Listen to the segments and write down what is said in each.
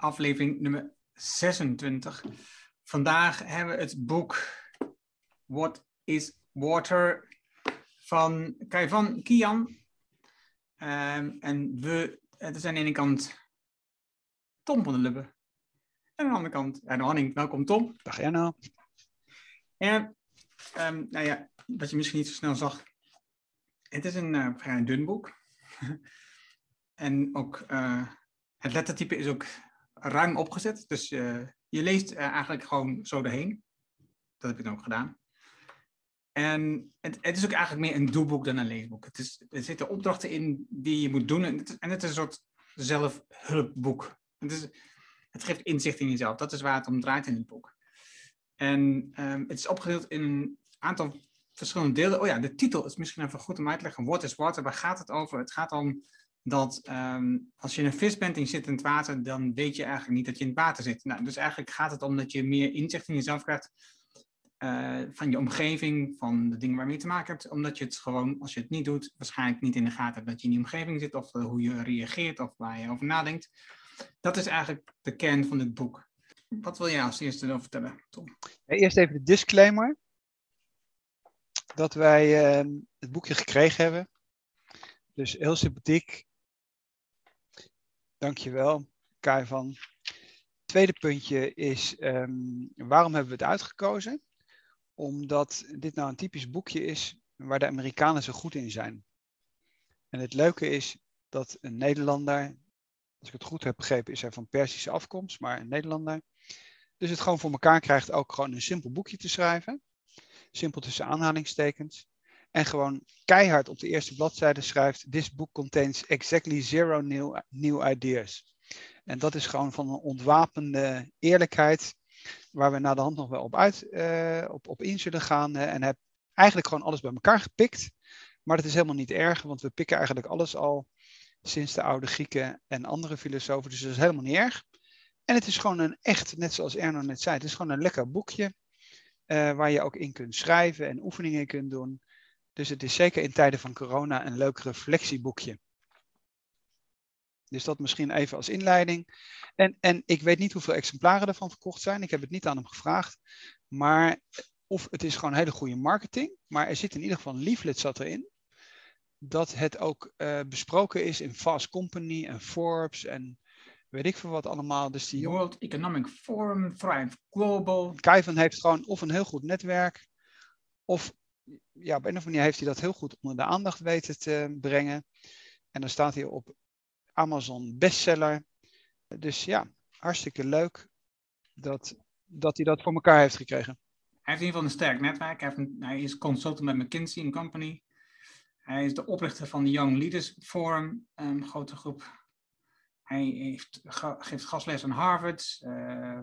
aflevering nummer 26. Vandaag hebben we het boek What is Water van Kaivan Kian. Ehm, en we, het is aan de ene kant Tom van der Lubbe. En aan de andere kant Erno Hanning. Welkom Tom. Dag Erno. En, ehm, nou ja, wat je misschien niet zo snel zag. Het is een uh, vrij dun boek. en ook uh, het lettertype is ook ruim opgezet. Dus uh, je leest eigenlijk gewoon zo doorheen. Dat heb ik dan ook gedaan. En het, het, is ook eigenlijk meer een doelboek dan een leesboek. Het is, er zitten opdrachten in die je moet doen. En het, is een soort zelfhulpboek. Het, is, het geeft inzicht in jezelf. Dat is waar het om draait in het boek. En um, het is opgedeeld in een aantal verschillende delen. Oh ja, de titel is misschien even goed om uit te leggen. What is water? Waar gaat het over? Het gaat om dat um, als je een vis bent en zit in het water, dan weet je eigenlijk niet dat je in het water zit. Nou, dus eigenlijk gaat het om dat je meer inzicht in jezelf krijgt. Uh, van je omgeving, van de dingen waarmee je te maken hebt. Omdat je het gewoon, als je het niet doet, waarschijnlijk niet in de gaten hebt dat je in die omgeving zit. Of uh, hoe je reageert of waar je over nadenkt. Dat is eigenlijk de kern van dit boek. Wat wil jij als eerste over vertellen, Tom? Eerst even de disclaimer. Dat wij uh, het boekje gekregen hebben. Dus heel sympathiek. Dankjewel, Kai van. Tweede puntje is, um, waarom hebben we het uitgekozen? Omdat dit nou een typisch boekje is waar de Amerikanen zo goed in zijn. En het leuke is dat een Nederlander, als ik het goed heb begrepen, is hij van Persische afkomst, maar een Nederlander, dus het gewoon voor elkaar krijgt ook gewoon een simpel boekje te schrijven. Simpel tussen aanhalingstekens. En gewoon keihard op de eerste bladzijde schrijft: This book contains exactly zero new, new ideas. En dat is gewoon van een ontwapende eerlijkheid, waar we na de hand nog wel op, uit, uh, op, op in zullen gaan. Uh, en heb eigenlijk gewoon alles bij elkaar gepikt. Maar dat is helemaal niet erg, want we pikken eigenlijk alles al sinds de oude Grieken en andere filosofen. Dus dat is helemaal niet erg. En het is gewoon een echt, net zoals Erno net zei, het is gewoon een lekker boekje. Uh, waar je ook in kunt schrijven en oefeningen kunt doen. Dus het is zeker in tijden van corona een leuk reflectieboekje. Dus dat misschien even als inleiding. En, en ik weet niet hoeveel exemplaren ervan verkocht zijn. Ik heb het niet aan hem gevraagd. Maar of het is gewoon hele goede marketing. Maar er zit in ieder geval een leaflet zat erin. Dat het ook uh, besproken is in Fast Company en Forbes en weet ik veel wat allemaal. Dus die World Economic Forum, Thrive Global. Kaivan heeft gewoon of een heel goed netwerk, of ja, op een of andere manier heeft hij dat heel goed onder de aandacht weten te brengen. En dan staat hij op Amazon bestseller. Dus ja, hartstikke leuk dat, dat hij dat voor elkaar heeft gekregen. Hij heeft in ieder geval een sterk netwerk. Hij, hij is consultant bij McKinsey Company. Hij is de oprichter van de Young Leaders Forum, een grote groep hij heeft, geeft gastles aan Harvard, uh,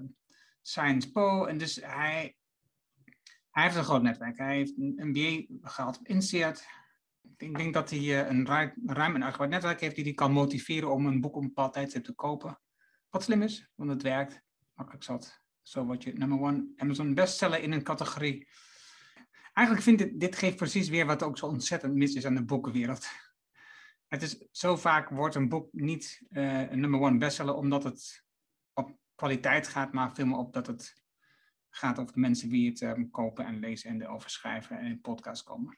Science Po. En dus hij, hij heeft een groot netwerk. Hij heeft een MBA gehad op INSEAD. Ik denk dat hij uh, een ruim, en uitgebreid netwerk heeft die hij kan motiveren om een boek op een bepaald tijdstip te kopen. Wat slim is, want het werkt. Makkelijk zat. Zo word je number one Amazon bestseller in een categorie. Eigenlijk vind ik, dit geeft precies weer wat ook zo ontzettend mis is aan de boekenwereld het is zo vaak wordt een boek niet uh, een number one bestseller omdat het op kwaliteit gaat, maar veel meer op dat het gaat over de mensen die het um, kopen en lezen en erover schrijven en in podcast komen.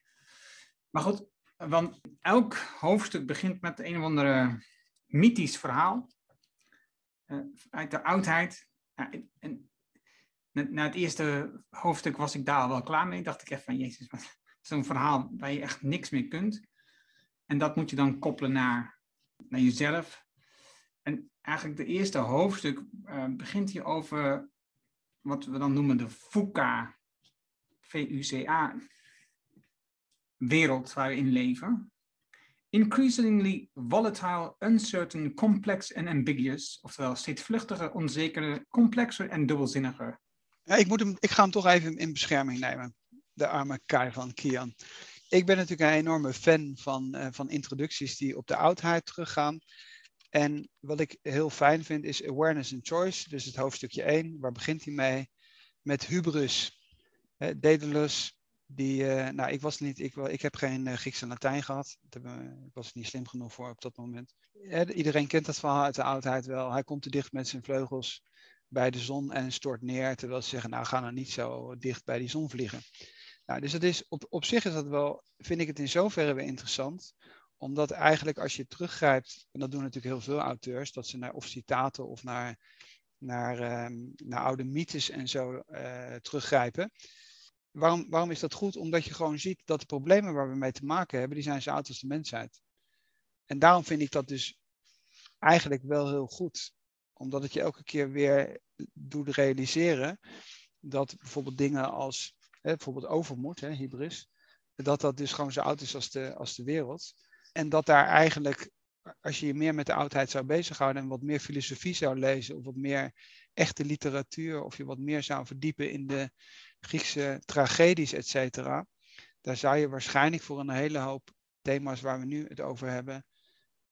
Maar goed, want elk hoofdstuk begint met een of andere mythisch verhaal uh, uit de oudheid. En, na het eerste hoofdstuk was ik daar al wel klaar mee. Dacht ik even van, jezus, zo'n verhaal waar je echt niks mee kunt. En dat moet je dan koppelen naar, naar jezelf. En eigenlijk de eerste hoofdstuk uh, begint hier over wat we dan noemen de VUCA, V-U-C-A, wereld waar we in leven. increasingly volatile, uncertain, complex en ambiguous. Oftewel steeds vluchtiger, onzekerder, complexer en dubbelzinniger. Ja, ik, moet hem, ik ga hem toch even in bescherming nemen. De arme Kai van Kian. Ik ben natuurlijk een enorme fan van, uh, van introducties die op de oudheid teruggaan. En wat ik heel fijn vind is awareness and choice. Dus het hoofdstukje 1, waar begint hij mee? Met hubris, hè, Daedalus. Die, uh, nou, ik was niet, ik, ik heb geen uh, Grieks en Latijn gehad. ik was niet slim genoeg voor op dat moment. iedereen kent dat verhaal uit de oudheid wel. Hij komt te dicht met zijn vleugels bij de zon en stort neer. Terwijl ze zeggen, nou ga nou niet zo dicht bij die zon vliegen. Nou, dus dat is, op, op zich is dat wel, vind ik het in zoverre weer interessant omdat eigenlijk als je teruggrijpt, en dat doen natuurlijk heel veel auteurs, dat ze naar of citaten of naar, naar, uh, naar oude mythes en zo uh, teruggrijpen. Waarom, waarom is dat goed? Omdat je gewoon ziet dat de problemen waar we mee te maken hebben, die zijn zo oud als de mensheid. En daarom vind ik dat dus eigenlijk wel heel goed. Omdat het je elke keer weer doet realiseren dat bijvoorbeeld dingen als hè, bijvoorbeeld overmoed, hè, hybris, dat dat dus gewoon zo oud is als de, als de wereld. En dat daar eigenlijk, als je je meer met de oudheid zou bezighouden en wat meer filosofie zou lezen, of wat meer echte literatuur, of je wat meer zou verdiepen in de Griekse tragedies, et cetera, daar zou je waarschijnlijk voor een hele hoop thema's waar we nu het over hebben,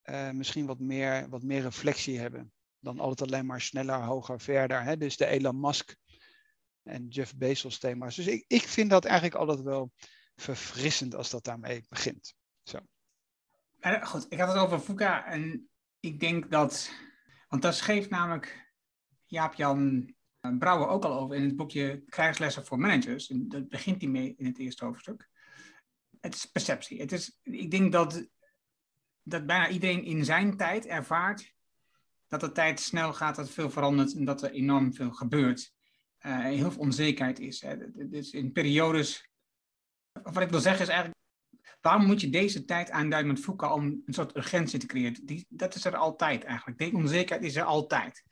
uh, misschien wat meer, wat meer reflectie hebben. Dan altijd alleen maar sneller, hoger, verder. Hè? Dus de Elon Musk en Jeff Bezos thema's. Dus ik, ik vind dat eigenlijk altijd wel verfrissend als dat daarmee begint. Zo. Goed, ik had het over Fuka en ik denk dat, want daar schreef namelijk Jaap-Jan Brouwer ook al over in het boekje Krijgslessen voor Managers. En dat begint hij mee in het eerste hoofdstuk. Het is perceptie. Het is, ik denk dat, dat bijna iedereen in zijn tijd ervaart dat de tijd snel gaat, dat veel verandert en dat er enorm veel gebeurt. Uh, heel veel onzekerheid is. Hè. Dus in periodes. Wat ik wil zeggen is eigenlijk. Waarom moet je deze tijd aanduiden met Foucault om een soort urgentie te creëren? Die, dat is er altijd eigenlijk. Die onzekerheid is er altijd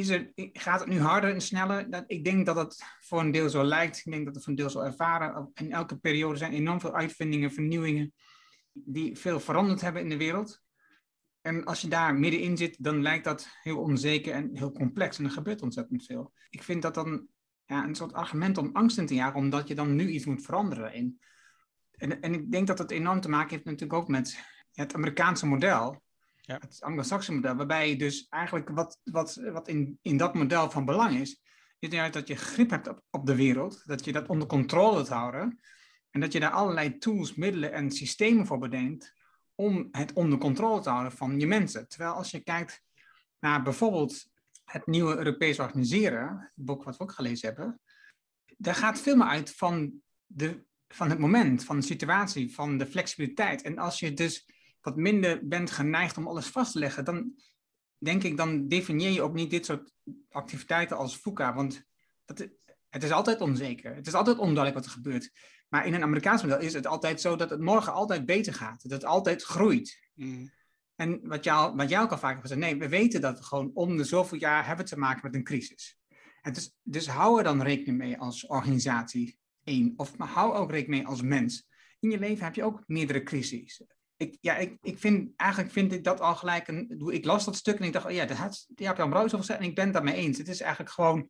is er, gaat het nu harder en sneller? Dat, ik denk dat het voor een deel zo lijkt. Ik denk dat het voor een deel zo ervaren. In elke periode zijn enorm veel uitvindingen, vernieuwingen, die veel veranderd hebben in de wereld. En als je daar middenin zit, dan lijkt dat heel onzeker en heel complex. En er gebeurt ontzettend veel. Ik vind dat dan ja, een soort argument om angst in te jagen, omdat je dan nu iets moet veranderen. In. En, en ik denk dat het enorm te maken heeft natuurlijk ook met het Amerikaanse model. Ja. Het Anglo-Saxische model, waarbij je dus eigenlijk wat, wat, wat in, in dat model van belang is, is dat je grip hebt op, op de wereld, dat je dat onder controle wilt houden en dat je daar allerlei tools, middelen en systemen voor bedenkt om het onder controle te houden van je mensen. Terwijl als je kijkt naar bijvoorbeeld het nieuwe Europees organiseren, het boek wat we ook gelezen hebben, daar gaat veel meer uit van, de, van het moment, van de situatie, van de flexibiliteit. En als je dus wat minder bent geneigd om alles vast te leggen, dan denk ik, dan definieer je ook niet dit soort activiteiten als FUCA. Want dat, het is altijd onzeker. Het is altijd onduidelijk wat er gebeurt. Maar in een Amerikaans model is het altijd zo dat het morgen altijd beter gaat. Dat het altijd groeit. Mm. En wat, jou, wat jij ook al vaak hebt gezegd, nee, we weten dat we gewoon om de zoveel jaar hebben te maken met een crisis. En dus, dus hou er dan rekening mee als organisatie Of hou ook rekening mee als mens. In je leven heb je ook meerdere crises ik, ja, ik, ik vind, eigenlijk vind ik dat al gelijk een. Ik las dat stuk en ik dacht, oh ja, dat had ja, Jan al gezegd en ik ben het daarmee eens. Het is eigenlijk gewoon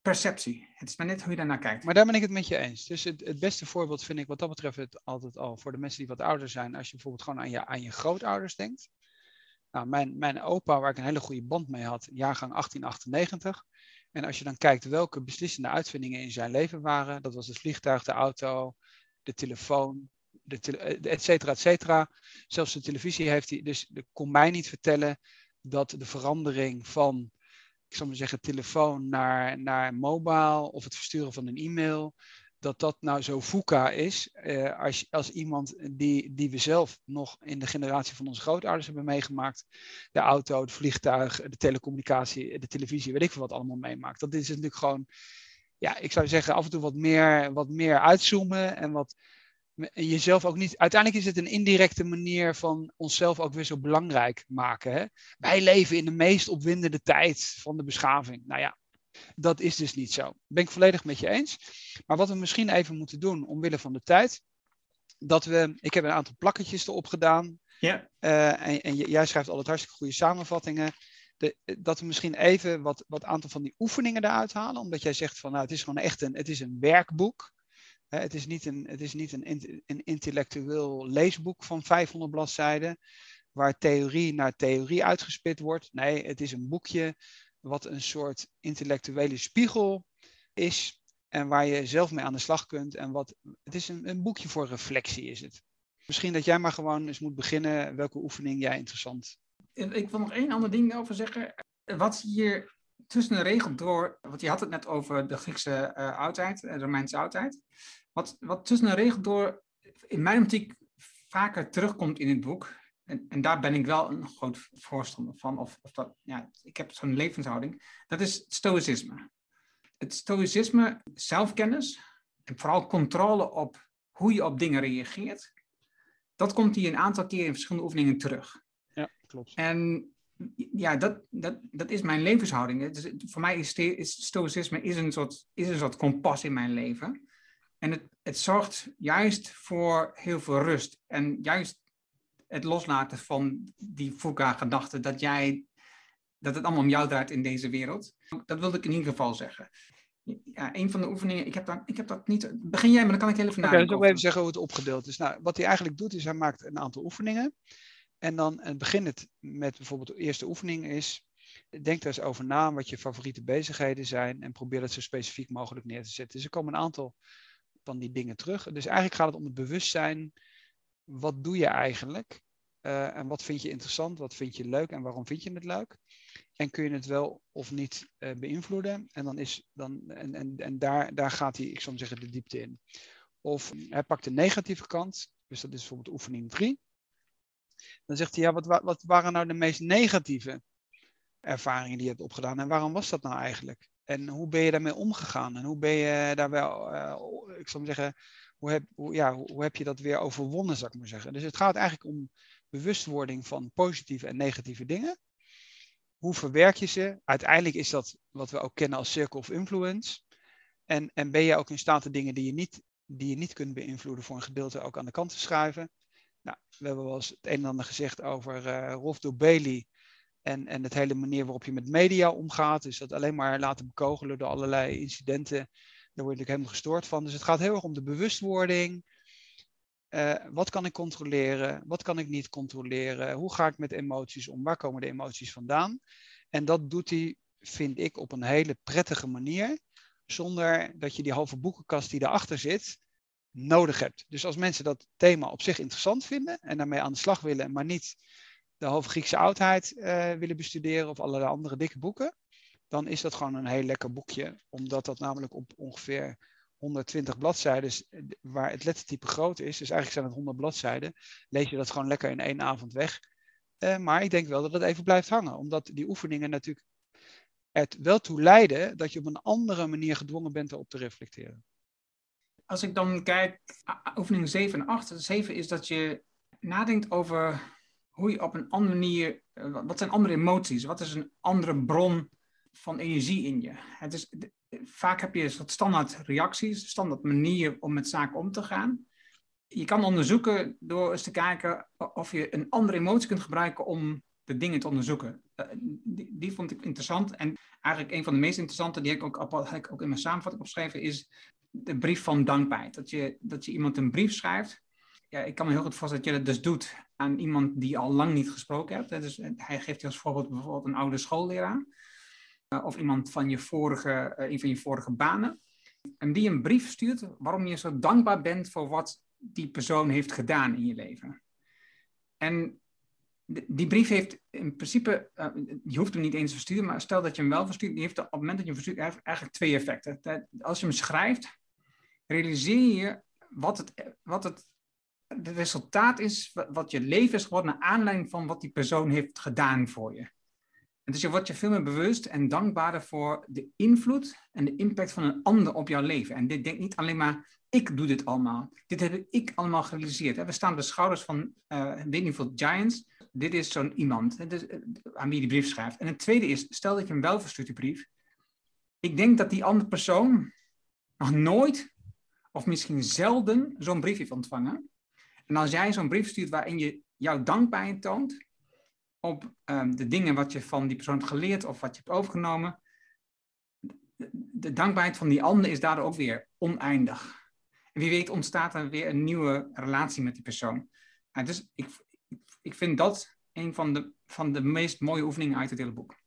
perceptie. Het is maar net hoe je daarnaar kijkt. Maar daar ben ik het met je eens. Dus het, het beste voorbeeld vind ik wat dat betreft het altijd al voor de mensen die wat ouder zijn. Als je bijvoorbeeld gewoon aan je, aan je grootouders denkt. Nou, mijn, mijn opa, waar ik een hele goede band mee had, jaargang 1898. En als je dan kijkt welke beslissende uitvindingen in zijn leven waren, dat was het vliegtuig, de auto, de telefoon, de eh, et cetera, et cetera. Zelfs de televisie heeft hij. Dus kon mij niet vertellen dat de verandering van, ik zal maar zeggen, telefoon naar, naar mobile of het versturen van een e-mail, dat dat nou zo VUCA is. Eh, als, als iemand die, die we zelf nog in de generatie van onze grootouders hebben meegemaakt. De auto, het vliegtuig, de telecommunicatie, de televisie, weet ik veel wat allemaal meemaakt. Dat is natuurlijk gewoon, ja, ik zou zeggen af en toe wat meer, wat meer uitzoomen en wat jezelf ook niet. Uiteindelijk is het een indirecte manier van onszelf ook weer zo belangrijk maken. Hè? Wij leven in de meest opwindende tijd van de beschaving. Nou ja, dat is dus niet zo. Ben ik volledig met je eens. Maar wat we misschien even moeten doen, omwille van de tijd, dat we, ik heb een aantal plakketjes erop gedaan. Ja. Uh, en, en jij schrijft altijd hartstikke goede samenvattingen. De, dat we misschien even wat, wat aantal van die oefeningen eruit halen. Omdat jij zegt van nou, het is gewoon echt een, het is een werkboek. Uh, het is niet, een, het is niet een, een intellectueel leesboek van 500 bladzijden. Waar theorie naar theorie uitgespit wordt. Nee, het is een boekje wat een soort intellectuele spiegel is. En waar je zelf mee aan de slag kunt. En wat, het is een, een boekje voor reflectie is het. Misschien dat jij maar gewoon eens moet beginnen welke oefening jij interessant. Ik wil nog één ander ding over zeggen. Wat hier tussen de regel door, want je had het net over de Griekse uh, oudheid, de Romeinse oudheid. Wat, wat tussen de regel door in mijn optiek vaker terugkomt in het boek. En, en daar ben ik wel een groot voorstander van. Of, of dat, ja, ik heb zo'n levenshouding. Dat is stoïcisme. Het stoïcisme, zelfkennis en vooral controle op hoe je op dingen reageert dat komt hier een aantal keer in verschillende oefeningen terug. Ja, klopt. En ja, dat, dat, dat is mijn levenshouding. Dus voor mij is, is stoïcisme is een, soort, is een soort kompas in mijn leven. En het, het zorgt juist voor heel veel rust. En juist het loslaten van die Fuka-gedachte dat jij dat het allemaal om jou draait in deze wereld. Dat wilde ik in ieder geval zeggen ja, een van de oefeningen, ik heb, dat, ik heb dat niet. Begin jij, maar dan kan ik heel even nadenken. Okay, ik even zeggen hoe het opgedeeld is. Nou, wat hij eigenlijk doet, is hij maakt een aantal oefeningen. En dan het begint het met bijvoorbeeld de eerste oefening is. Denk er eens over na wat je favoriete bezigheden zijn. En probeer dat zo specifiek mogelijk neer te zetten. Dus er komen een aantal van die dingen terug. Dus eigenlijk gaat het om het bewustzijn. Wat doe je eigenlijk? Uh, en wat vind je interessant? Wat vind je leuk? En waarom vind je het leuk? En kun je het wel of niet uh, beïnvloeden? En, dan is, dan, en, en, en daar, daar gaat hij, ik zou zeggen, de diepte in. Of hij pakt de negatieve kant, dus dat is bijvoorbeeld oefening 3. Dan zegt hij, ja, wat, wat waren nou de meest negatieve ervaringen die je hebt opgedaan? En waarom was dat nou eigenlijk? En hoe ben je daarmee omgegaan? En hoe ben je daar wel, uh, ik zou zeggen, hoe heb, hoe, ja, hoe heb je dat weer overwonnen, zou ik maar zeggen. Dus het gaat eigenlijk om bewustwording van positieve en negatieve dingen. Hoe verwerk je ze? Uiteindelijk is dat wat we ook kennen als circle of influence. En, en ben je ook in staat de dingen die je, niet, die je niet kunt beïnvloeden voor een gedeelte ook aan de kant te schuiven? Nou, we hebben wel eens het een en ander gezegd over uh, Rolf Bailey en, en het hele manier waarop je met media omgaat. Dus dat alleen maar laten bekogelen door allerlei incidenten. Daar word ik helemaal gestoord van. Dus het gaat heel erg om de bewustwording. Uh, wat kan ik controleren? Wat kan ik niet controleren? Hoe ga ik met emoties om? Waar komen de emoties vandaan? En dat doet hij, vind ik, op een hele prettige manier. Zonder dat je die halve boekenkast die daarachter zit, nodig hebt. Dus als mensen dat thema op zich interessant vinden en daarmee aan de slag willen, maar niet de halve Griekse oudheid uh, willen bestuderen of allerlei andere dikke boeken, dan is dat gewoon een heel lekker boekje. Omdat dat namelijk op ongeveer 120 bladzijden, waar het lettertype groot is, dus eigenlijk zijn het 100 bladzijden, lees je dat gewoon lekker in één avond weg. Uh, maar ik denk wel dat het even blijft hangen, omdat die oefeningen natuurlijk het wel toe leiden dat je op een andere manier gedwongen bent erop te reflecteren. Als ik dan kijk, oefening 7 en 8, 7 is dat je nadenkt over hoe je op een andere manier, eh, wat zijn andere emoties, wat is een andere bron van energie in je. Het is, vaak heb je soort standaard reacties, standaard manier om met zaken om te gaan. Je kan onderzoeken door eens te kijken of je een andere emotie kunt gebruiken om de dingen te onderzoeken. Eh, die, die, vond ik interessant. En eigenlijk een van de meest interessante, die ik ook, ook in mijn samenvatting opgeschreven, is de brief van dankbaarheid. Dat je, dat je iemand een brief schrijft. Ja, ik kan me heel goed voorstellen dat je dat dus doet aan iemand die al lang niet gesproken hebt. Dus hij geeft je als voorbeeld bijvoorbeeld een oude schoolleraar. Eh, of iemand van je vorige, uh, een van je vorige banen. En die een brief stuurt waarom je zo dankbaar bent voor wat die persoon heeft gedaan in je leven. En die brief heeft in principe, uh, je hoeft hem niet eens te versturen, maar stel dat je hem wel verstuurt, die heeft op het moment dat je hem verstuurt eigenlijk twee effecten. Als je hem schrijft, realiseer je wat het, wat het, het resultaat is, wat je leven is geworden naar aanleiding van wat die persoon heeft gedaan voor je. En dus je wordt je veel meer bewust en dankbaarder voor de invloed en de impact van een ander op jouw leven. En dit denkt niet alleen maar, ik doe dit allemaal. Dit heb ik allemaal gerealiseerd. We staan op de schouders van uh, Whitney Giants. Dit is zo'n iemand is, uh, aan wie je die brief schrijft. En het tweede is, stel dat je hem wel verstuurt, die brief. Ik denk dat die andere persoon nog nooit, of misschien zelden, zo'n brief heeft ontvangen. En als jij zo'n brief stuurt waarin je jouw dankbaarheid toont op ehm, de dingen wat je van die persoon hebt geleerd of wat je hebt overgenomen, de dankbaarheid van die ander is daardoor ook weer oneindig. En wie weet ontstaat er weer een nieuwe relatie met die persoon. dus ik, ik vind dat een van de, van de meest mooie oefeningen uit het hele boek.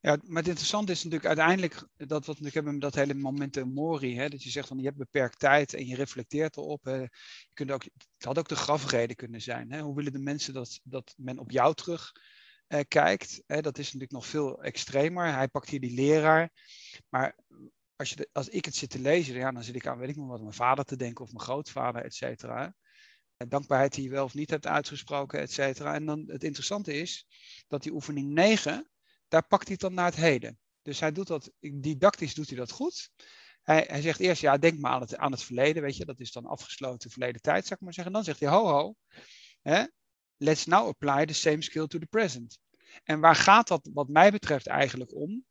Ja, maar het interessante is natuurlijk uiteindelijk dat wat hebben met dat hele momentum mori, hè, dat je zegt van je hebt beperkt tijd en je reflecteert erop. Hè. Je kunt ook, het had ook de grafreden kunnen zijn. Hè. Hoe willen de mensen dat, dat men op jou terug eh, kijkt? Hè. Dat is natuurlijk nog veel extremer. Hij pakt hier die leraar. Maar als, je als ik het zit te lezen, ja, dan zit ik aan, weet ik nog wat, mijn vader te denken of mijn grootvader, et cetera. Dankbaarheid die je wel of niet hebt uitgesproken, et cetera. En dan het interessante is dat die oefening 9 daar pakt hij het dan naar het heden. Dus hij doet dat, didactisch doet hij dat goed. Hij, hij zegt eerst, ja, denk maar aan het, aan het verleden, weet je, dat is dan afgesloten verleden tijd, zou ik maar zeggen. Dan zegt hij, ho, ho, hè, let's now apply the same skill to the present. En waar gaat dat, wat mij betreft, eigenlijk om?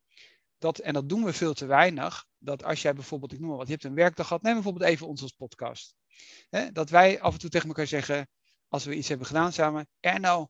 Dat, en dat doen we veel te weinig, dat als jij bijvoorbeeld, ik noem maar wat, je hebt een werkdag gehad, neem bijvoorbeeld even ons als podcast. Hè, dat wij af en toe tegen elkaar zeggen, als we iets hebben gedaan samen, Erno,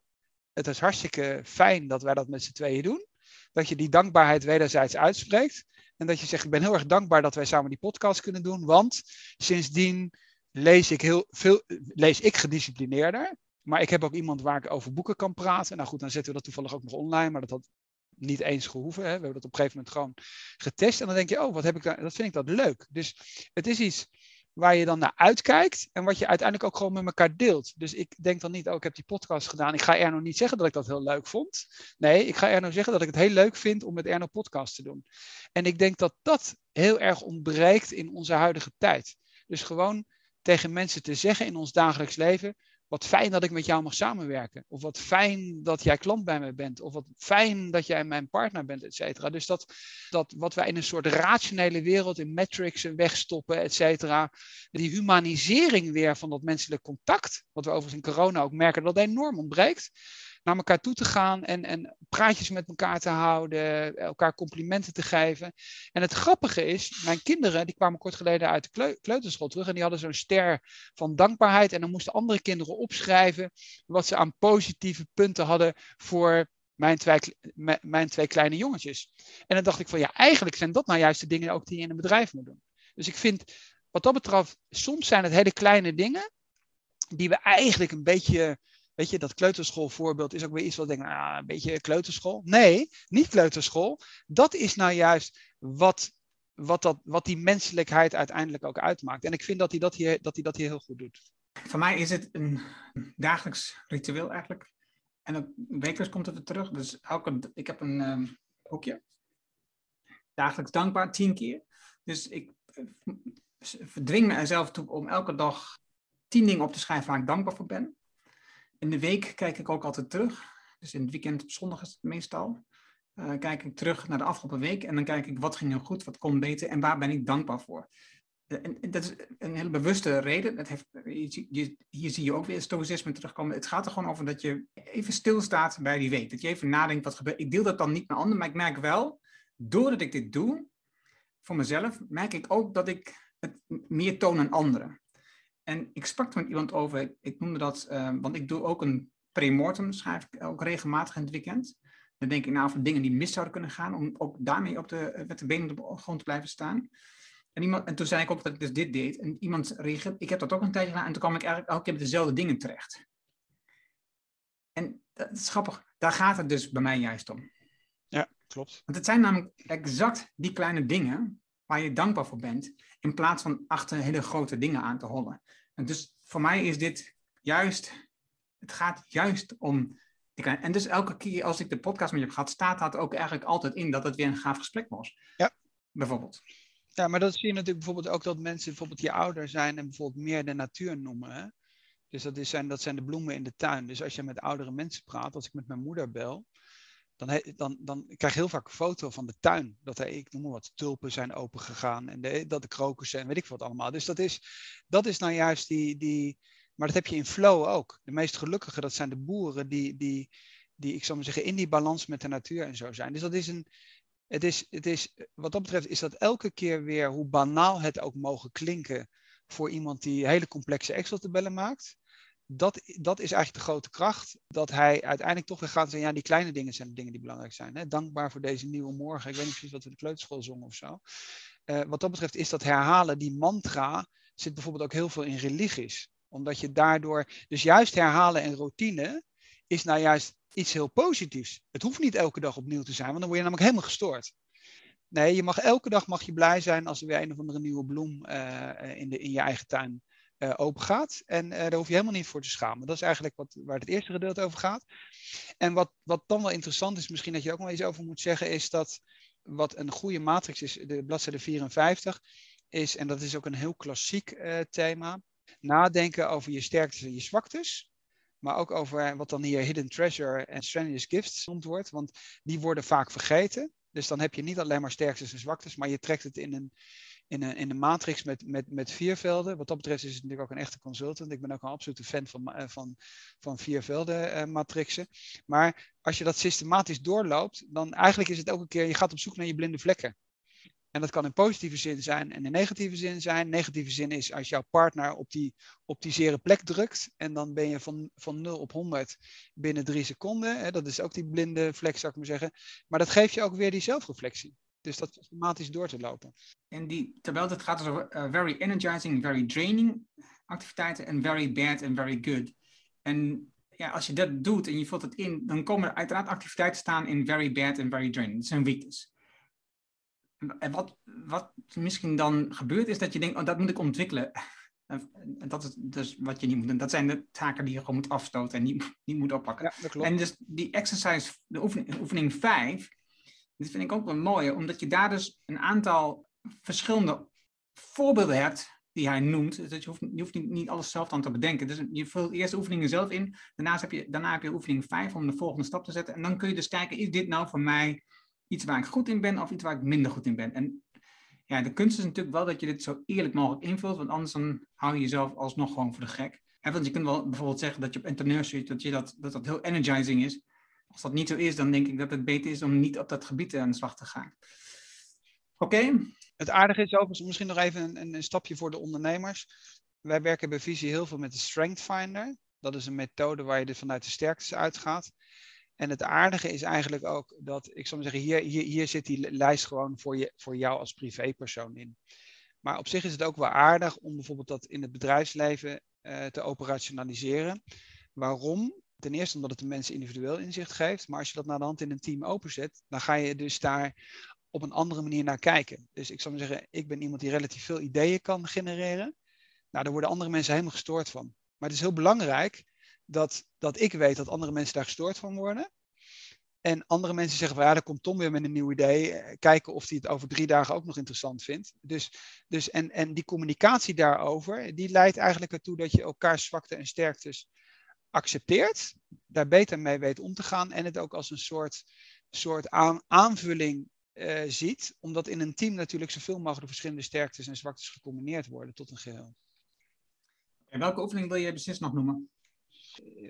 het is hartstikke fijn dat wij dat met z'n tweeën doen dat je die dankbaarheid wederzijds uitspreekt. En dat je zegt, ik ben heel erg dankbaar dat wij samen die podcast kunnen doen. Want sindsdien lees ik, heel veel, lees ik gedisciplineerder. Maar ik heb ook iemand waar ik over boeken kan praten. Nou goed, dan zetten we dat toevallig ook nog online. Maar dat had niet eens gehoeven. Hè. We hebben dat op een gegeven moment gewoon getest. En dan denk je, oh, wat heb ik dat vind ik dat leuk. Dus het is iets waar je dan naar uitkijkt en wat je uiteindelijk ook gewoon met elkaar deelt. Dus ik denk dan niet, oh, ik heb die podcast gedaan. Ik ga Erno niet zeggen dat ik dat heel leuk vond. Nee, ik ga Erno zeggen dat ik het heel leuk vind om met Erno podcast te doen. En ik denk dat dat heel erg ontbreekt in onze huidige tijd. Dus gewoon tegen mensen te zeggen in ons dagelijks leven, wat fijn dat ik met jou mag samenwerken. Of wat fijn dat jij klant bij me bent. Of wat fijn dat jij mijn partner bent, et cetera. Dus dat, dat wat wij in een soort rationele wereld, in metrics wegstoppen, et cetera. Die humanisering weer van dat menselijk contact. Wat we overigens in corona ook merken dat enorm ontbreekt naar elkaar toe te gaan en, en praatjes met elkaar te houden, elkaar complimenten te geven. En het grappige is, mijn kinderen, die kwamen kort geleden uit de kleuterschool terug en die hadden zo'n ster van dankbaarheid. En dan moesten andere kinderen opschrijven wat ze aan positieve punten hadden voor mijn twee, mijn twee kleine jongetjes. En dan dacht ik van ja, eigenlijk zijn dat nou juist de dingen ook die je in een bedrijf moet doen. Dus ik vind, wat dat betreft, soms zijn het hele kleine dingen die we eigenlijk een beetje Weet je, dat kleuterschoolvoorbeeld is ook weer iets wat denk, nou, een beetje kleuterschool. Nee, niet kleuterschool. Dat is nou juist wat, wat, dat, wat die menselijkheid uiteindelijk ook uitmaakt. En ik vind dat hij dat hier, dat hij dat hier heel goed doet. Voor mij is het een dagelijks ritueel eigenlijk. En ook wekelijks komt het weer terug. Dus elke, ik heb een um, boekje. Dagelijks dankbaar, tien keer. Dus ik uh, verdwing mezelf toe om elke dag tien dingen op te schrijven waar ik dankbaar voor ben. In de week kijk ik ook altijd terug. Dus in het weekend op zondag is het meestal. Uh, kijk ik terug naar de afgelopen week en dan kijk ik wat ging er goed, wat kon beter en waar ben ik dankbaar voor. Uh, en, dat is een hele bewuste reden. Dat heeft, je, hier zie je ook weer stoïcisme terugkomen. Het gaat er gewoon over dat je even stilstaat bij die week. Dat je even nadenkt wat gebeurt. Ik deel dat dan niet met anderen, maar ik merk wel, doordat ik dit doe, voor mezelf, merk ik ook dat ik het meer toon aan anderen. En ik sprak er met iemand over, ik noemde dat, eh, want ik doe ook een premortem, schrijf ik ook regelmatig in het weekend. Dan denk ik nou over dingen die mis zouden kunnen gaan, om ook daarmee op de, met de benen op de grond te blijven staan. En, iemand, en toen zei ik ook dat ik dus dit deed. En iemand reageerde, ik heb dat ook een tijdje gedaan, en toen kwam ik eigenlijk elke keer met dezelfde dingen terecht. En dat is grappig, daar gaat het dus bij mij juist om. Ja, klopt. Want het zijn namelijk exact die kleine dingen waar je dankbaar voor bent, in plaats van achter hele grote dingen aan te hollen. En dus voor mij is dit juist, het gaat juist om. En dus elke keer als ik de podcast met je heb gehad, staat dat ook eigenlijk altijd in dat het weer een gaaf gesprek was. Ja. Bijvoorbeeld. Ja, maar dat zie je natuurlijk bijvoorbeeld ook dat mensen bijvoorbeeld je ouder zijn en bijvoorbeeld meer de natuur noemen. Hè? Dus dat, is, zijn, dat zijn de bloemen in de tuin. Dus als je met oudere mensen praat, als ik met mijn moeder bel, dan, dan, dan krijg je heel vaak een foto van de tuin. Dat er, ik noem maar wat, tulpen zijn opengegaan en dat de krokussen en weet ik wat allemaal. Dus dat is, dat is nou juist die, die, maar dat heb je in flow ook. De meest gelukkigen, dat zijn de boeren die, die, die ik zou maar zeggen, in die balans met de natuur en zo zijn. Dus dat is een, het is, het is, wat dat betreft is dat elke keer weer, hoe banaal het ook mogen klinken voor iemand die hele complexe Excel-tabellen maakt, dat, dat is eigenlijk de grote kracht. Dat hij uiteindelijk toch weer gaat zeggen, ja, die kleine dingen zijn de dingen die belangrijk zijn. Hè? Dankbaar voor deze nieuwe morgen. Ik weet niet precies wat we de kleuterschool zongen of zo. Uh, wat dat betreft is dat herhalen, die mantra, zit bijvoorbeeld ook heel veel in religies. Omdat je daardoor, dus juist herhalen en routine is nou juist iets heel positiefs. Het hoeft niet elke dag opnieuw te zijn, want dan word je namelijk helemaal gestoord. Nee, je mag elke dag mag je blij zijn als er weer een of andere nieuwe bloem uh, in, de, in je eigen tuin uh, open gaat. En uh, daar hoef je helemaal niet voor te schamen. Dat is eigenlijk wat, waar het eerste gedeelte over gaat. En wat, wat dan wel interessant is, misschien dat je ook nog iets over moet zeggen, is dat wat een goede matrix is, de bladzijde 54, is, en dat is ook een heel klassiek uh, thema, nadenken over je sterktes en je zwaktes. Maar ook over wat dan hier hidden treasure en strenuous gifts genoemd wordt. Want die worden vaak vergeten. Dus dan heb je niet alleen maar sterktes en zwaktes, maar je trekt het in een, in een, in een matrix met, met, met vier velden. Wat dat betreft is het natuurlijk ook een echte consultant. Ik ben ook een absolute fan van, eh, van, van vier velden uh, matrixen. Maar als je dat systematisch doorloopt, dan eigenlijk is het elke keer, je gaat op zoek naar je blinde vlekken. En dat kan in positieve zin zijn en in negatieve zin zijn. Negatieve zin is als jouw partner op die, op die zere plek drukt. En dan ben je van, van 0 op 100 binnen drie seconden. Dat is ook die blinde vlek, zou ik maar zeggen. Maar dat geeft je ook weer die zelfreflectie. Dus dat systematisch door te lopen. En die, terwijl het gaat over uh, very energizing, very draining activiteiten en very bad en very good. En ja, als je dat doet en je vult het in, dan komen er uiteraard activiteiten staan in very bad en very draining. Dat zijn weakness. En wat, wat misschien dan gebeurt, is dat je denkt, oh, dat moet ik ontwikkelen. En dat is dus wat je niet moet doen. Dat zijn de taken die je gewoon moet afstoten en niet, niet moet oppakken. Ja, dat klopt. En dus die exercise, de oefening, oefening 5, dit vind ik ook wel mooi, omdat je daar dus een aantal verschillende voorbeelden hebt die hij noemt. Dus je hoeft, niet, niet, alles zelf dan te bedenken. Dus je vult eerst de oefeningen zelf in. Daarnaast heb je, daarna heb je oefening 5 om de volgende stap te zetten. En dan kun je dus kijken, is dit nou voor mij iets waar ik goed in ben of iets waar ik minder goed in ben? En ja, de kunst is natuurlijk wel dat je dit zo eerlijk mogelijk invult, want anders dan hou je jezelf alsnog gewoon voor de gek. want je kunt wel bijvoorbeeld zeggen dat je op entrepreneurship, dat, je dat, dat dat heel energizing is. Als dat niet zo is, dan denk ik dat het beter is om niet op dat gebied aan de slag te gaan. Oké? Het aardige is overigens misschien nog even een, een, stapje voor de ondernemers. Wij werken bij Visie heel veel met de Strength Finder. Dat is een methode waar je dus vanuit de sterktes uitgaat. En het aardige is eigenlijk ook dat, ik zou zeggen, hier, hier, hier zit die lijst gewoon voor, je, voor jou als privépersoon in. Maar op zich is het ook wel aardig om bijvoorbeeld dat in het bedrijfsleven uh, te operationaliseren. Waarom? Ten eerste omdat het de mensen individueel inzicht geeft. Maar als je dat naar de hand in een team openzet, dan ga je dus daar op een andere manier naar kijken. Dus ik zou zeggen, ik ben iemand die relatief veel ideeën kan genereren. Nou, daar worden andere mensen helemaal gestoord van. Maar het is heel belangrijk dat, dat ik weet dat andere mensen daar gestoord van worden. En andere mensen zeggen van ja, dan komt Tom weer met een nieuw idee. Eh, kijken of hij het over drie dagen ook nog interessant vindt. Dus, dus en, en die communicatie daarover, die leidt eigenlijk ertoe dat je elkaars zwakte en sterktes accepteert. Daar beter mee weet om te gaan. En het ook als een soort, soort aan, aanvulling uh, ziet. Omdat in een team natuurlijk zoveel mogelijk verschillende sterktes en zwaktes gecombineerd worden tot een geheel. En welke oefening wil je precies nog noemen?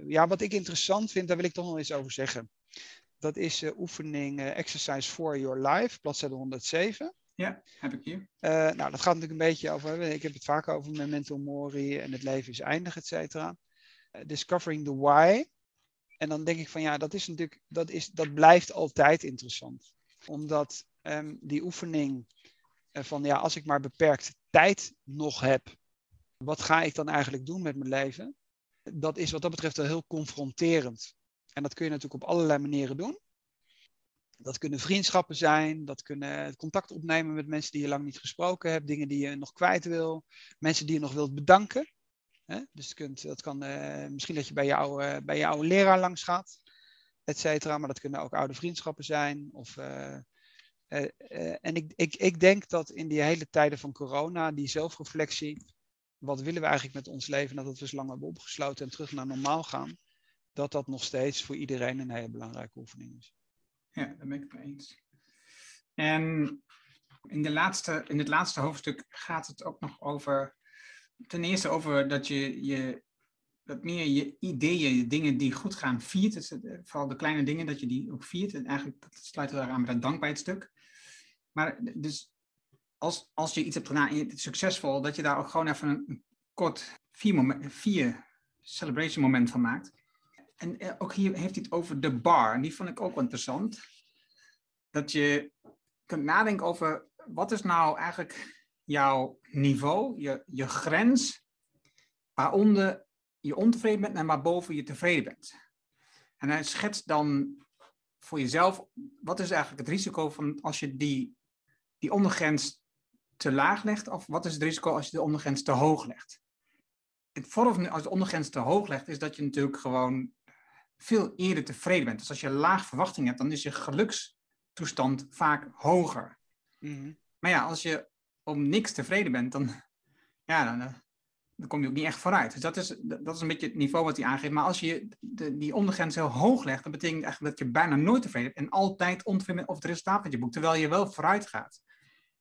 ja, wat ik interessant vind, daar wil ik toch nog eens over zeggen. Dat is uh, oefening uh, Exercise for Your Life, bladzijde 107. Ja, heb ik hier. Uh, nou, dat gaat natuurlijk een beetje over, ik heb het vaak over memento mori en het leven is eindig, et cetera. Discovering the why. En dan denk ik van ja, dat is natuurlijk, dat, is, dat blijft altijd interessant. Omdat um, die oefening van ja, als ik maar beperkt tijd nog heb, wat ga ik dan eigenlijk doen met mijn leven? dat is wat dat betreft wel heel confronterend. En dat kun je natuurlijk op allerlei manieren doen. Dat kunnen vriendschappen zijn, dat kunnen contact opnemen met mensen die je lang niet gesproken hebt, dingen die je nog kwijt wil, mensen die je nog wilt bedanken. Dus kunt, dat kan uh, misschien dat je bij, jou, uh, bij jouw leraar langs gaat, et cetera. Maar dat kunnen ook oude vriendschappen zijn. Of, uh, en ik, ik, ik denk dat in die hele tijden van corona, die zelfreflectie, wat willen we eigenlijk met ons leven nadat we zo lang hebben opgesloten en terug naar normaal gaan, dat dat nog steeds voor iedereen een hele belangrijke oefening is. Ja, daar ben ik het mee eens. En in, de laatste, in het laatste hoofdstuk gaat het ook nog over, ten eerste over dat je, je dat meer je ideeën, dingen die goed gaan, viert. Dus, vooral de kleine dingen, dat je die ook viert. En eigenlijk dat sluit erg aan bij dat dankbaarheidstuk. Maar dus als, als je iets hebt gedaan succesvol, dat je daar ook gewoon even een, kort vier, moment, vier celebration moment van maakt. En eh, ook hier heeft hij het over de bar. En die vond ik ook wel interessant. Dat je kunt nadenken over wat is nou eigenlijk jouw niveau, je, je grens, waaronder je ontevreden bent en waarboven je tevreden bent. En hij schetst dan voor jezelf, wat is eigenlijk het risico van als je die, die ondergrens te laag legt, of wat is het risico als je de ondergrens te hoog legt? Het voordeel als je de ondergrens te hoog legt, is dat je natuurlijk gewoon veel eerder tevreden bent. Dus als je laag verwachting hebt, dan is je gelukstoestand vaak hoger. Mhm. Maar ja, als je om niks tevreden bent, dan, ja, dan, eh, dan kom je ook niet echt vooruit. Dus dat is, dat is een beetje het niveau wat hij aangeeft. Maar als je de, die ondergrens heel hoog legt, dan betekent eigenlijk dat je bijna nooit tevreden bent en altijd ontevreden over het resultaat dat je boekt, terwijl je wel vooruit gaat.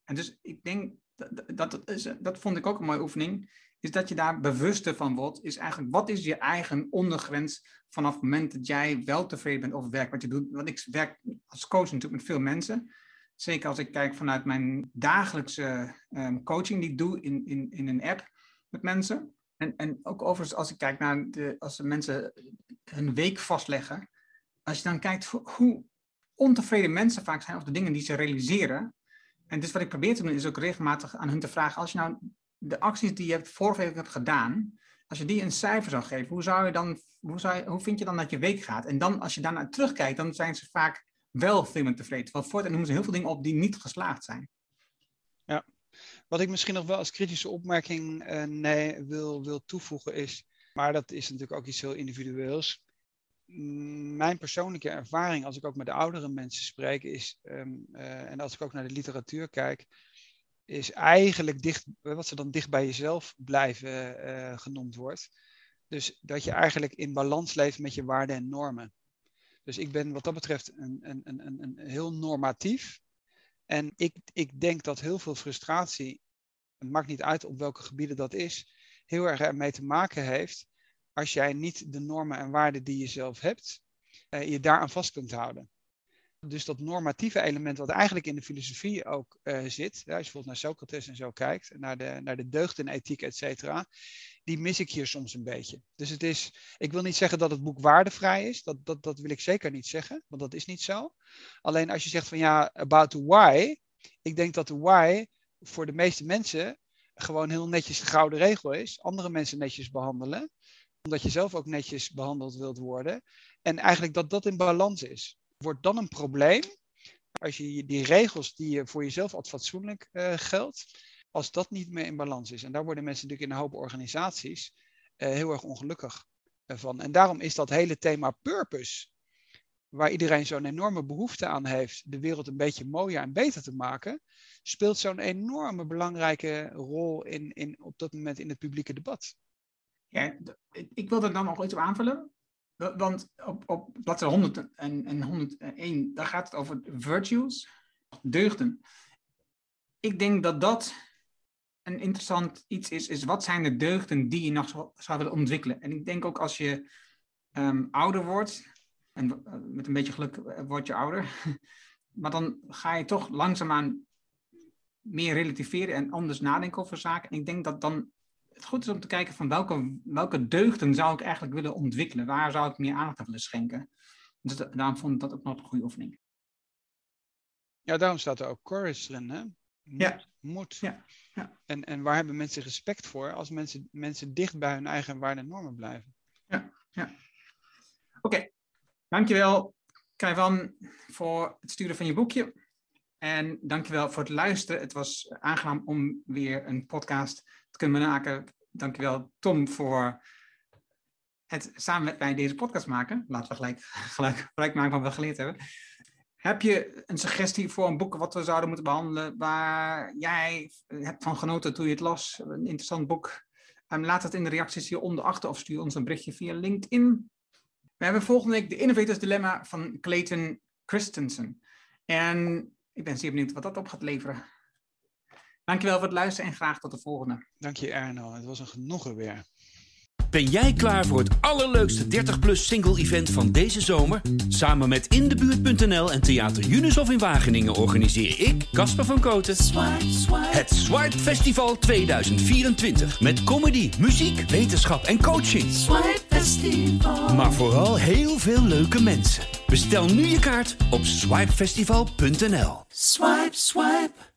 En dus ik denk, dat, dat, dat, is, dat vond ik ook een mooie oefening, is dat je daar bewuster van wordt, is eigenlijk wat is je eigen ondergrens vanaf het moment dat jij wel tevreden bent over het werk wat je doet. Want ik werk als coach natuurlijk met veel mensen. Zeker als ik kijk vanuit mijn dagelijkse um, coaching die ik doe in, in, in een app met mensen. En, en ook overigens als ik kijk naar de, als de mensen hun week vastleggen. Als je dan kijkt hoe ontevreden mensen vaak zijn over de dingen die ze realiseren. En dus wat ik probeer te doen is ook regelmatig aan hun te vragen. Als je nou de acties die je vorige week hebt gedaan. Als je die een cijfer zou geven, hoe, zou je dan, hoe, zou je, hoe vind je dan dat je week gaat? En dan als je daarna terugkijkt, dan zijn ze vaak wel veel meer tevreden. Want voortaan noemen ze heel veel dingen op die niet geslaagd zijn. Ja, wat ik misschien nog wel als kritische opmerking uh, nee, wil, wil toevoegen is, maar dat is natuurlijk ook iets heel individueels. Mijn persoonlijke ervaring, als ik ook met de oudere mensen spreek, is, um, uh, en als ik ook naar de literatuur kijk, is eigenlijk dicht, wat ze dan dicht bij jezelf blijven genoemd wordt. Dus dat je eigenlijk in balans leeft met je waarden en normen. Dus ik ben wat dat betreft een, een, een, een heel normatief. En ik, ik denk dat heel veel frustratie, het maakt niet uit op welke gebieden dat is, heel erg ermee te maken heeft als jij niet de normen en waarden die je zelf hebt, eh, je daaraan vast kunt houden. Dus dat normatieve element wat eigenlijk in de filosofie ook uh, zit, als je bijvoorbeeld naar Socrates en zo kijkt, naar de, naar de deugd en ethiek, et cetera, die mis ik hier soms een beetje. Dus het is, ik wil niet zeggen dat het boek waardevrij is, dat, dat, dat wil ik zeker niet zeggen, want dat is niet zo. Alleen als je zegt van ja, about the why, ik denk dat de why voor de meeste mensen gewoon heel netjes de gouden regel is, andere mensen netjes behandelen, omdat je zelf ook netjes behandeld wilt worden, en eigenlijk dat dat in balans is. Wordt dan een probleem als je die regels die je voor jezelf als fatsoenlijk uh, geldt, als dat niet meer in balans is. En daar worden mensen natuurlijk in een hoop organisaties uh, heel erg ongelukkig uh, van. En daarom is dat hele thema purpose, waar iedereen zo'n enorme behoefte aan heeft, de wereld een beetje mooier en beter te maken, speelt zo'n enorme belangrijke rol in, in, op dat moment in het publieke debat. Ja, ik wil er dan nog iets op aanvullen. Want op, op bladzijde 100 en, en 101, daar gaat het over virtues, deugden. Ik denk dat dat een interessant iets is, is wat zijn de deugden die je nog zou, willen ontwikkelen. En ik denk ook als je um, ouder wordt, en uh, met een beetje geluk uh, word je ouder, maar dan ga je toch langzaamaan meer relativeren en anders nadenken over zaken. En ik denk dat dan het goed is om te kijken van welke, welke deugden zou ik eigenlijk willen ontwikkelen? Waar zou ik meer aandacht aan willen schenken? Dus daarom vond ik dat ook nog een goede oefening. Ja, daarom staat er ook erin, hè? Ja. Moed. Ja. ja. En, en waar hebben mensen respect voor als mensen, mensen dicht bij hun eigen waarden en normen blijven? Ja, ja. Oké, okay. dankjewel Kai voor het sturen van je boekje. En dankjewel voor het luisteren. Het was aangenaam om weer een podcast te kunnen maken. Dankjewel Tom voor het samen met mij deze podcast maken. Laten we gelijk, gelijk, gelijk maken van wat we geleerd hebben. Heb je een suggestie voor een boek wat we zouden moeten behandelen waar jij hebt van genoten toen je het las? Een interessant boek. Um, laat het in de reacties hieronder achter of stuur ons een berichtje via LinkedIn. We hebben volgende week de Innovators Dilemma van Clayton Christensen. En ik ben zeer benieuwd wat dat op gaat leveren. Dankjewel voor het luisteren en graag tot de volgende. Dank je Erno, het was een genoegen weer. Ben jij klaar voor het allerleukste 30-plus single-event van deze zomer? Samen met Indebuurt.nl en Theater Unisof in Wageningen organiseer ik, Casper van Koten, het Swipe Festival 2024. Met comedy, muziek, wetenschap en coaching. Maar vooral heel veel leuke mensen. Bestel nu je kaart op swipefestival.nl. Swipe, swipe.